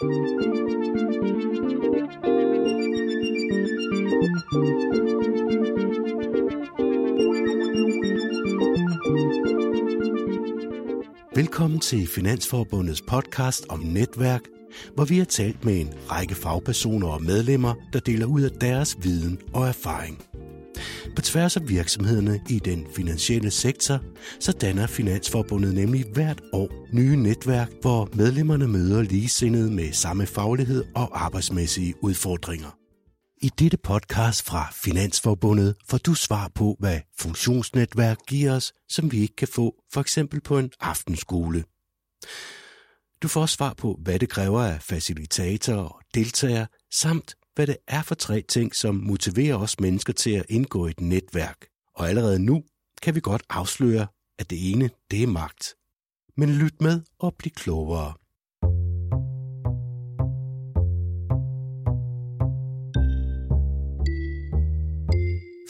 Velkommen til Finansforbundets podcast om netværk, hvor vi har talt med en række fagpersoner og medlemmer, der deler ud af deres viden og erfaring. På tværs af virksomhederne i den finansielle sektor, så danner Finansforbundet nemlig hvert år nye netværk, hvor medlemmerne møder ligesindede med samme faglighed og arbejdsmæssige udfordringer. I dette podcast fra Finansforbundet får du svar på, hvad funktionsnetværk giver os, som vi ikke kan få for eksempel på en aftenskole. Du får også svar på, hvad det kræver af facilitatorer og deltagere, samt hvad det er for tre ting, som motiverer os mennesker til at indgå i et netværk. Og allerede nu kan vi godt afsløre, at det ene, det er magt. Men lyt med og bliv klogere.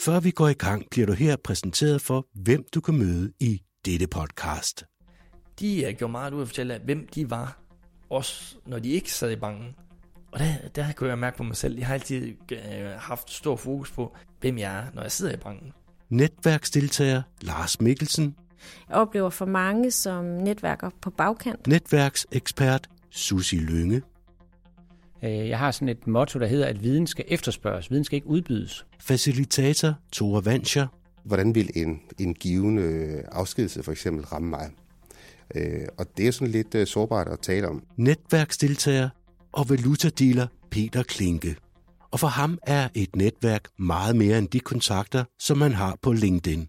Før vi går i gang, bliver du her præsenteret for, hvem du kan møde i dette podcast. De gjorde meget ud af at fortælle, hvem de var, også når de ikke sad i banken. Og der, der kunne jeg mærke på mig selv, jeg har altid uh, haft stor fokus på, hvem jeg er, når jeg sidder i banken. Netværksdeltager Lars Mikkelsen. Jeg oplever for mange som netværker på bagkant. Netværksekspert Susi Lønge. Øh, jeg har sådan et motto, der hedder, at viden skal efterspørges, viden skal ikke udbydes. Facilitator Tore Vanscher. Hvordan vil en, en givende øh, afskedelse for eksempel ramme mig? Øh, og det er sådan lidt sårbart at tale om. Netværksdeltager og valutadealer Peter Klinke. Og for ham er et netværk meget mere end de kontakter, som man har på LinkedIn.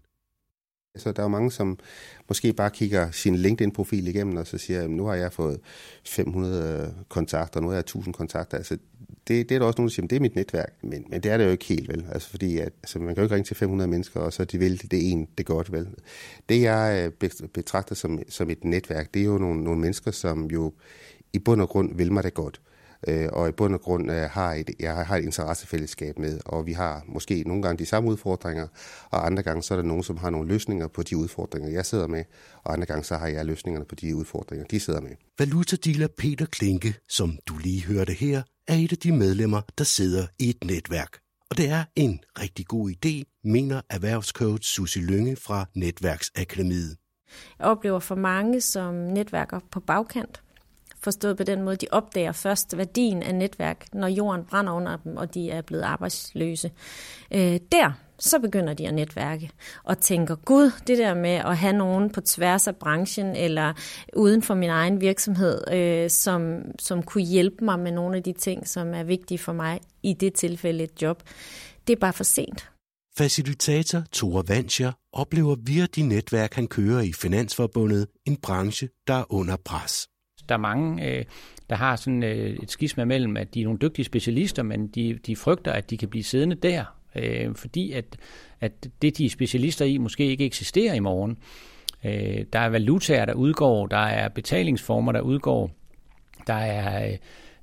Så der er mange, som måske bare kigger sin LinkedIn-profil igennem, og så siger, nu har jeg fået 500 øh, kontakter, nu har jeg 1000 kontakter. Altså, det, det er der også nogen, der siger, det er mit netværk. Men, men det er det jo ikke helt, vel? Altså, fordi at, altså, man kan jo ikke ringe til 500 mennesker, og så de vil det en, det godt, vel? Det jeg øh, betragter som, som et netværk, det er jo nogle, nogle mennesker, som jo i bund og grund vil mig det godt øh, og i bund og grund øh, har et, jeg har et interessefællesskab med, og vi har måske nogle gange de samme udfordringer, og andre gange så er der nogen, som har nogle løsninger på de udfordringer, jeg sidder med, og andre gange så har jeg løsningerne på de udfordringer, de sidder med. Valutadealer Peter Klinke, som du lige hørte her, er et af de medlemmer, der sidder i et netværk. Og det er en rigtig god idé, mener erhvervscoach Susie Lønge fra Netværksakademiet. Jeg oplever for mange som netværker på bagkant. Forstået på den måde, de opdager først værdien af netværk, når jorden brænder under dem, og de er blevet arbejdsløse. Øh, der, så begynder de at netværke og tænker, gud, det der med at have nogen på tværs af branchen eller uden for min egen virksomhed, øh, som, som kunne hjælpe mig med nogle af de ting, som er vigtige for mig i det tilfælde et job, det er bare for sent. Facilitator Tore Vanscher oplever via de netværk, han kører i Finansforbundet, en branche, der er under pres. Der er mange, øh, der har sådan øh, et skisma mellem, at de er nogle dygtige specialister, men de, de frygter, at de kan blive siddende der, øh, fordi at, at det, de er specialister i, måske ikke eksisterer i morgen. Øh, der er valutaer, der udgår, der er betalingsformer, der udgår, der er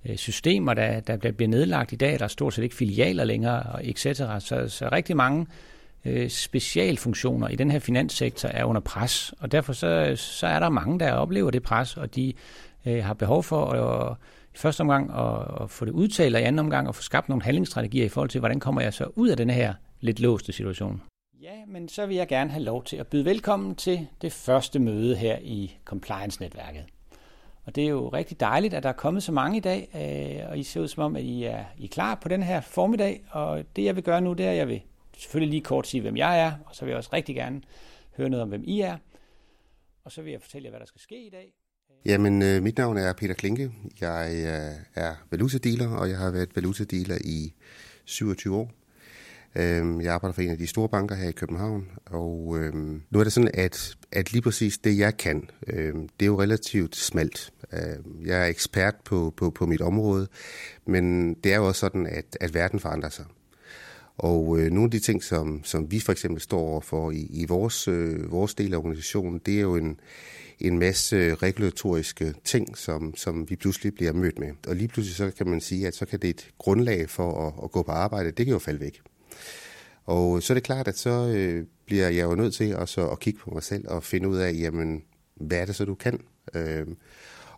øh, systemer, der, der bliver nedlagt i dag, der er stort set ikke filialer længere, etc. Så, så rigtig mange øh, specialfunktioner i den her finanssektor er under pres, og derfor så, så er der mange, der oplever det pres, og de øh, har behov for at, i første omgang at, at få det udtalt, og i anden omgang at få skabt nogle handlingsstrategier i forhold til, hvordan kommer jeg så ud af den her lidt låste situation. Ja, men så vil jeg gerne have lov til at byde velkommen til det første møde her i Compliance-netværket. Og det er jo rigtig dejligt, at der er kommet så mange i dag, øh, og I ser ud som om, at I er, I er klar på den her formiddag. Og det jeg vil gøre nu, det er, at jeg vil selvfølgelig lige kort sige, hvem jeg er, og så vil jeg også rigtig gerne høre noget om, hvem I er. Og så vil jeg fortælle jer, hvad der skal ske i dag. Jamen, øh, mit navn er Peter Klinke. Jeg øh, er valutadealer, og jeg har været valutadealer i 27 år. Øh, jeg arbejder for en af de store banker her i København, og øh, nu er det sådan, at, at lige præcis det, jeg kan, øh, det er jo relativt smalt. Øh, jeg er ekspert på, på, på mit område, men det er jo også sådan, at, at verden forandrer sig. Og øh, nogle af de ting, som, som vi for eksempel står overfor i, i vores, øh, vores del af organisationen, det er jo en, en masse regulatoriske ting, som, som vi pludselig bliver mødt med. Og lige pludselig så kan man sige, at så kan det et grundlag for at, at gå på arbejde, det kan jo falde væk. Og så er det klart, at så øh, bliver jeg jo nødt til også at kigge på mig selv og finde ud af, jamen, hvad er det så, du kan? Øh,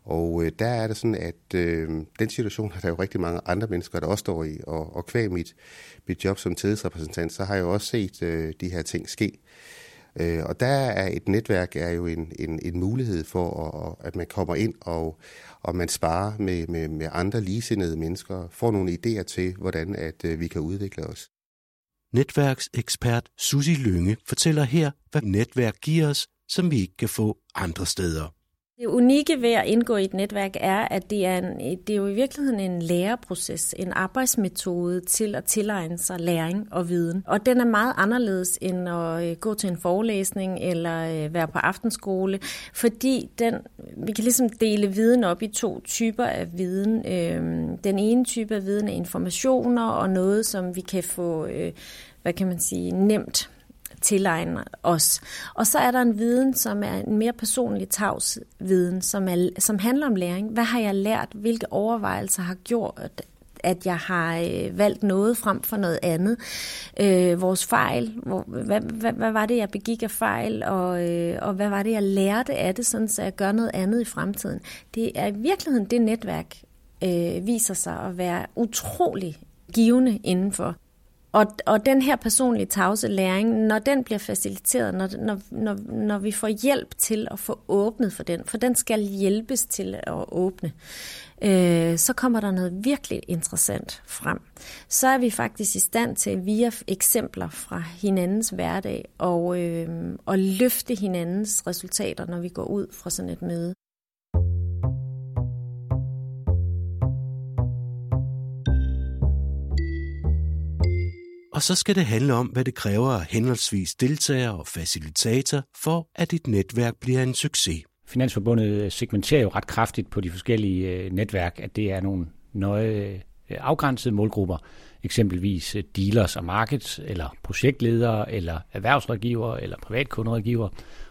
Og øh, der er det sådan, at øh, den situation har der jo rigtig mange andre mennesker, der også står i. Og, og kvæg mit, mit job som tillidsrepræsentant, så har jeg jo også set øh, de her ting ske. Øh, Øh, og der er et netværk er jo en, en, en mulighed for, at, at man kommer ind og, og man sparer med, med, med andre ligesindede mennesker, får nogle idéer til, hvordan at øh, vi kan udvikle os. Netværksekspert Susi Lønge fortæller her, hvad netværk giver os, som vi ikke kan få andre steder. Det unikke ved at indgå i et netværk er, at det er, en, det er jo i virkeligheden en læreproces, en arbejdsmetode til at tilegne sig læring og viden. Og den er meget anderledes end at øh, gå til en forelæsning eller øh, være på aftenskole, fordi den, vi kan ligesom dele viden op i to typer af viden. Øhm, den ene type af viden er informationer og noget, som vi kan få, øh, hvad kan man sige, nemt tilegne os. Og så er der en viden, som er en mere personlig tavs viden, som, er, som handler om læring. Hvad har jeg lært? Hvilke overvejelser har gjort, at jeg har øh, valgt noget frem for noget andet. Øh, vores fejl, hvor, hvad, hvad, hvad var det, jeg begik af fejl, og, øh, og hvad var det, jeg lærte af det, sådan så jeg gør noget andet i fremtiden. Det er i virkeligheden det netværk, øh, viser sig at være utrolig givende indenfor. Og, og den her personlige tavse læring, når den bliver faciliteret, når, når, når, når vi får hjælp til at få åbnet for den, for den skal hjælpes til at åbne, øh, så kommer der noget virkelig interessant frem. Så er vi faktisk i stand til via eksempler fra hinandens hverdag og, øh, og løfte hinandens resultater, når vi går ud fra sådan et møde. Og så skal det handle om, hvad det kræver af henholdsvis deltager og facilitator, for at et netværk bliver en succes. Finansforbundet segmenterer jo ret kraftigt på de forskellige øh, netværk, at det er nogle nøje øh, afgrænsede målgrupper, eksempelvis øh, dealers og markets, eller projektledere, eller erhvervsrådgivere, eller privatkunderådgiver,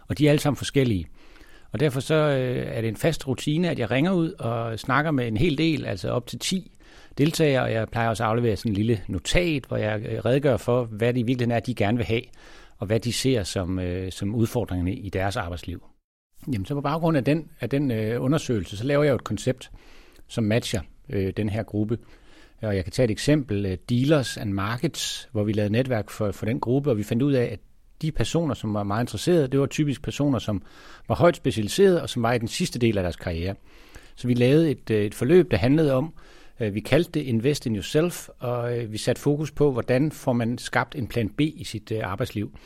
og de er alle sammen forskellige. Og derfor så er det en fast rutine, at jeg ringer ud og snakker med en hel del, altså op til 10 deltagere, og jeg plejer også at aflevere sådan en lille notat, hvor jeg øh, redegør for, hvad det i virkeligheden er, de gerne vil have, og hvad de ser som, øh, som udfordringerne i deres arbejdsliv. Jamen, så på baggrund af den, af den øh, undersøgelse, så laver jeg jo et koncept, som matcher øh, den her gruppe. Og jeg kan tage et eksempel, øh, Dealers and Markets, hvor vi lavede netværk for, for den gruppe, og vi fandt ud af, at de personer, som var meget interesserede, det var typisk personer, som var højt specialiserede, og som var i den sidste del af deres karriere. Så vi lavede et, øh, et forløb, der handlede om Øh, vi kaldte det Invest in Yourself, og øh, vi satte fokus på, hvordan får man skabt en plan B i sit øh, arbejdsliv.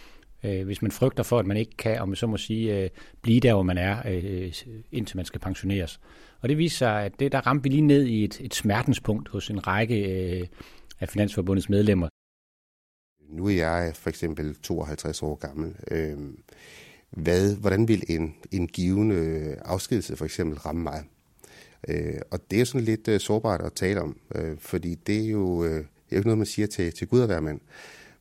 Hvis man frygter for, at man ikke kan, om man så må sige, blive der, hvor man er, indtil man skal pensioneres. Og det viser sig, at det, der ramte vi lige ned i et, et smertenspunkt hos en række af Finansforbundets medlemmer. Nu er jeg for eksempel 52 år gammel. Hvad, hvordan vil en, en givende afskedelse for eksempel ramme mig? Øh, og det er sådan lidt øh, sårbart at tale om, øh, fordi det er jo øh, det er jo ikke noget, man siger til, til Gud at være mand.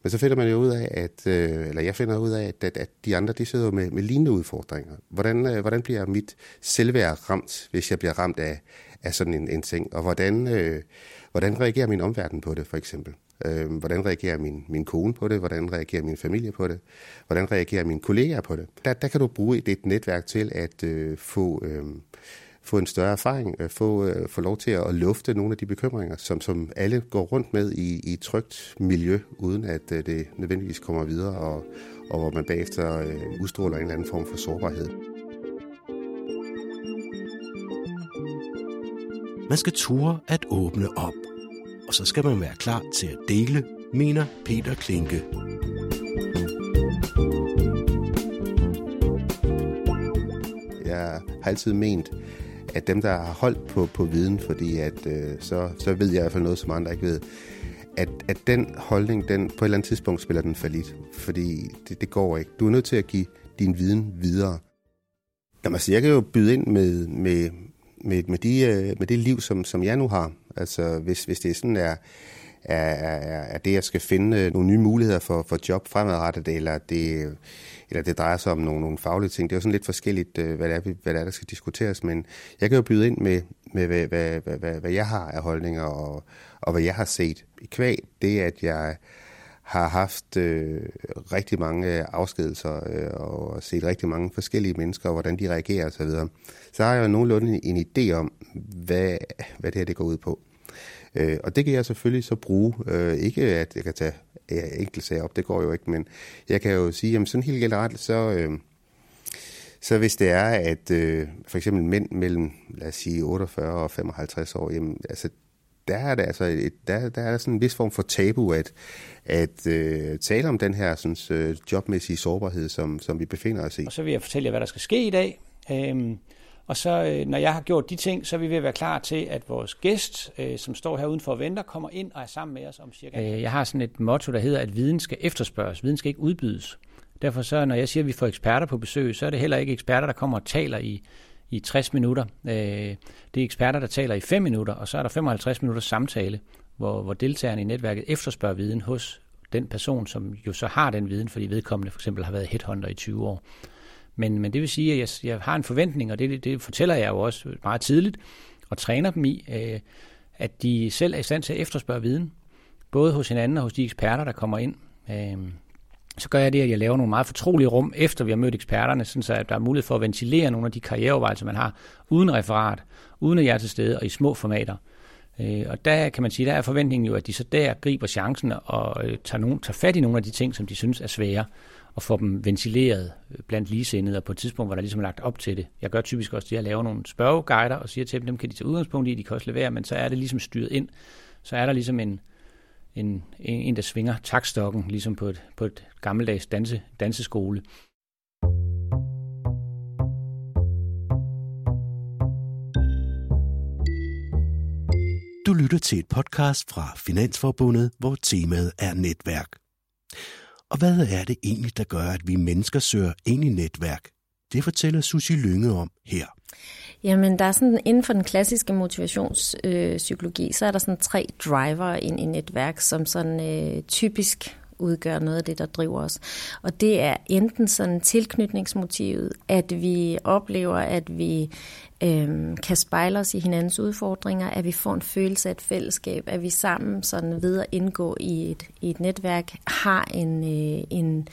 Men så finder man jo ud af, at, øh, eller jeg finder ud af, at, at, at de andre, de sidder med, med lignende udfordringer. Hvordan, øh, hvordan bliver mit selvværd ramt, hvis jeg bliver ramt af, af sådan en, en ting? Og hvordan, øh, hvordan reagerer min omverden på det, for eksempel? Øh, hvordan reagerer min, min kone på det? Hvordan reagerer min familie på det? Hvordan reagerer mine kolleger på det? Der, der kan du bruge et, et netværk til at øh, få... Øh, få en større erfaring, øh, få, øh, få lov til at lufte nogle af de bekymringer, som, som alle går rundt med i, i et trygt miljø, uden at øh, det nødvendigvis kommer videre, og, og hvor man bagefter udstråler en eller anden form for sårbarhed. Man skal ture at åbne op, og så skal man være klar til at dele, mener Peter Klinke. Jeg har altid ment, at dem, der har holdt på, på viden, fordi at, øh, så, så ved jeg i hvert fald noget, som andre ikke ved, at, at den holdning, den, på et eller andet tidspunkt spiller den falit, fordi det, det går ikke. Du er nødt til at give din viden videre. Jamen, altså, jeg kan jo byde ind med, med, med, med, de, øh, med det liv, som, som jeg nu har. Altså, hvis, hvis det sådan er, er, er, er det, jeg skal finde nogle nye muligheder for, for job fremadrettet, eller det, eller det drejer sig om nogle, nogle faglige ting. Det er jo sådan lidt forskelligt, øh, hvad det, er, hvad det er, der skal diskuteres, men jeg kan jo byde ind med, med hvad, hvad, hvad, hvad, hvad jeg har af holdninger, og, og hvad jeg har set. I kvæg, det at jeg har haft øh, rigtig mange øh, afskedelser øh, og set rigtig mange forskellige mennesker, og hvordan de reagerer osv., så, så har jeg jo nogenlunde en idé om, hvad, hvad det her det går ud på. Øh, og det kan jeg selvfølgelig så bruge. Øh, ikke at jeg kan tage ja, enkeltsager op, det går jo ikke, men jeg kan jo sige, at sådan helt generelt, så... Øh, så hvis det er, at øh, for eksempel mænd mellem, lad os sige, 48 og 55 år, jamen, altså, der er der altså et, der, der er sådan en vis form for tabu at, at øh, tale om den her sådan, øh, jobmæssige sårbarhed, som, som vi befinder os i. Og så vil jeg fortælle jer, hvad der skal ske i dag. Øhm, og så, øh, når jeg har gjort de ting, så er vi ved at være klar til, at vores gæst, øh, som står her udenfor og venter, kommer ind og er sammen med os om cirka... Øh, jeg har sådan et motto, der hedder, at viden skal efterspørges. Viden skal ikke udbydes. Derfor så, når jeg siger, at vi får eksperter på besøg, så er det heller ikke eksperter, der kommer og taler i, i 60 minutter. Det er eksperter, der taler i 5 minutter, og så er der 55 minutter samtale, hvor, hvor deltagerne i netværket efterspørger viden hos den person, som jo så har den viden, fordi vedkommende for eksempel har været headhunter i 20 år. Men, men det vil sige, at jeg, jeg har en forventning, og det, det fortæller jeg jo også meget tidligt, og træner dem i, øh, at de selv er i stand til at efterspørge viden, både hos hinanden og hos de eksperter, der kommer ind. Øh, så gør jeg det, at jeg laver nogle meget fortrolige rum, efter vi har mødt eksperterne, sådan så at der er mulighed for at ventilere nogle af de karriereovervejelser, man har, uden referat, uden at jeg er til stede, og i små formater. Øh, og der kan man sige, der er forventningen jo, at de så der griber chancen og øh, tager, nogen, tager fat i nogle af de ting, som de synes er svære, og får dem ventileret blandt ligesindede, og på et tidspunkt, hvor der ligesom er lagt op til det. Jeg gør typisk også det, at jeg laver nogle spørgeguider, og siger til dem, dem kan de tage udgangspunkt i, de kan også levere, men så er det ligesom styret ind. Så er der ligesom en, en, en der svinger takstokken, ligesom på et, på et gammeldags danse, danseskole. Du lytter til et podcast fra Finansforbundet, hvor temaet er netværk. Og hvad er det egentlig, der gør, at vi mennesker søger ind i netværk? Det fortæller Susie Lynge om her. Jamen, der er sådan, inden for den klassiske motivationspsykologi, øh, så er der sådan tre driver ind i netværk, som sådan øh, typisk udgør noget af det, der driver os. Og det er enten sådan tilknytningsmotivet, at vi oplever, at vi øh, kan spejle os i hinandens udfordringer, at vi får en følelse af et fællesskab, at vi sammen sådan ved at indgå i et, i et netværk har en, øh, en,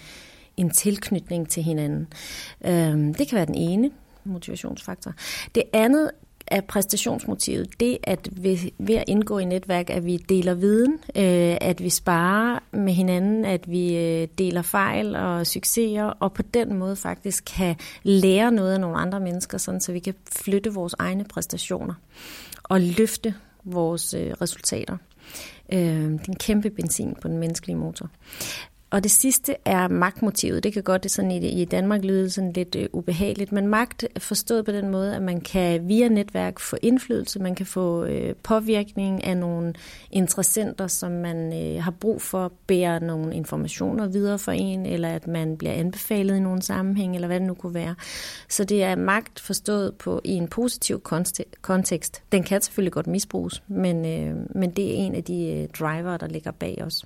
en tilknytning til hinanden. Øh, det kan være den ene motivationsfaktor. Det andet er præstationsmotivet det, at ved, ved at indgå i netværk, at vi deler viden, øh, at vi sparer med hinanden, at vi øh, deler fejl og succeser, og på den måde faktisk kan lære noget af nogle andre mennesker, sådan så vi kan flytte vores egne præstationer og løfte vores øh, resultater. Øh, det er en kæmpe benzin på den menneskelige motor. Og det sidste er magtmotivet. Det kan godt sådan i, i Danmark lyde sådan lidt øh, ubehageligt, men magt er forstået på den måde, at man kan via netværk få indflydelse, man kan få øh, påvirkning af nogle interessenter, som man øh, har brug for bære nogle informationer videre for en, eller at man bliver anbefalet i nogle sammenhæng, eller hvad det nu kunne være. Så det er magt forstået på i en positiv kontekst. Den kan selvfølgelig godt misbruges, men, øh, men det er en af de øh, driver, der ligger bag os.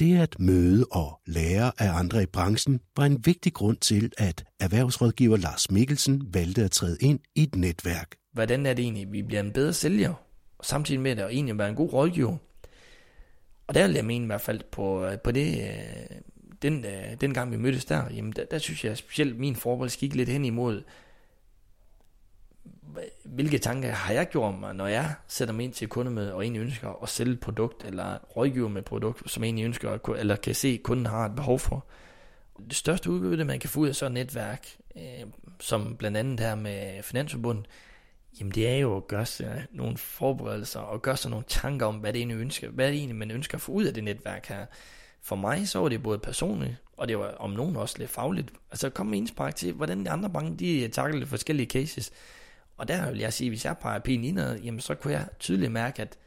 Det at møde og lære af andre i branchen var en vigtig grund til, at erhvervsrådgiver Lars Mikkelsen valgte at træde ind i et netværk. Hvordan er det egentlig, vi bliver en bedre sælger, og samtidig med det at egentlig være en god rådgiver? Og der vil jeg mene i hvert fald på, øh, på det, øh, den, øh, den gang vi mødtes der, jamen der, der synes jeg specielt min forhold gik lidt hen imod, hvilke tanker har jeg gjort mig, når jeg sætter mig ind til kundemøde og egentlig ønsker at sælge et produkt, eller rådgive med et produkt, som jeg egentlig ønsker, eller kan se, at kunden har et behov for. Det største udbytte, man kan få ud af sådan et netværk, øh, som blandt andet her med Finansforbundet, jamen det er jo at gøre sig nogle forberedelser, og gøre sig nogle tanker om, hvad det egentlig ønsker, hvad det egentlig man ønsker at få ud af det netværk her. For mig så var det både personligt, og det var om nogen også lidt fagligt. Altså kom med indspark til, hvordan de andre banker, de takler forskellige cases. Og der vil jeg sige, hvis jeg peger pigen indad, jamen så kunne jeg tydeligt mærke, at,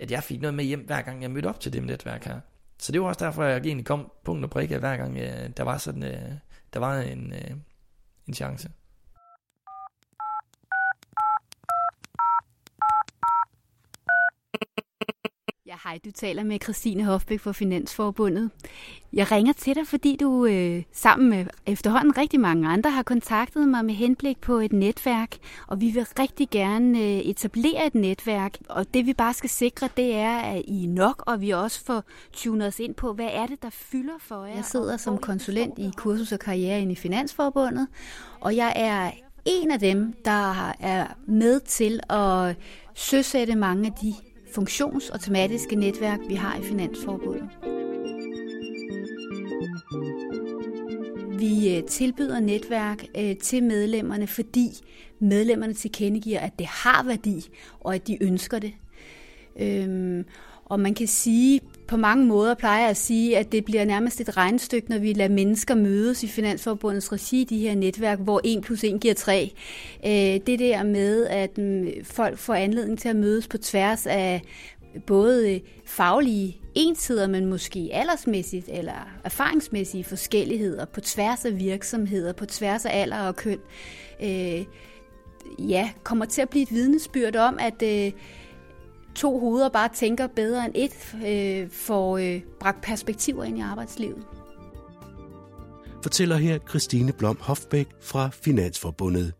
at jeg fik noget med hjem, hver gang jeg mødte op til det netværk her. Så det var også derfor, jeg egentlig kom punkt og prikke, hver gang øh, der var sådan, øh, der var en, øh, en chance. Jeg hej, du taler med Christine Hofbæk fra Finansforbundet. Jeg ringer til dig, fordi du øh, sammen med efterhånden rigtig mange andre har kontaktet mig med henblik på et netværk, og vi vil rigtig gerne øh, etablere et netværk. Og det vi bare skal sikre, det er, at I er nok, og vi også får tunet os ind på, hvad er det, der fylder for jer. Jeg sidder som konsulent i kursus og karriere i Finansforbundet, og jeg er en af dem, der er med til at søsætte mange af de funktions- og tematiske netværk, vi har i Finansforbundet. Vi øh, tilbyder netværk øh, til medlemmerne, fordi medlemmerne tilkendegiver, at det har værdi, og at de ønsker det. Øhm, og man kan sige, på mange måder plejer jeg at sige, at det bliver nærmest et regnstykke, når vi lader mennesker mødes i Finansforbundets regi, de her netværk, hvor 1 plus 1 giver 3. Øh, det der med, at mm, folk får anledning til at mødes på tværs af både øh, faglige ensider, men måske aldersmæssigt eller erfaringsmæssige forskelligheder på tværs af virksomheder, på tværs af alder og køn, øh, ja, kommer til at blive et vidnesbyrd om, at øh, to hoveder bare tænker bedre end et, øh, får øh, bragt perspektiver ind i arbejdslivet. Fortæller her Christine Blom Hofbæk fra Finansforbundet.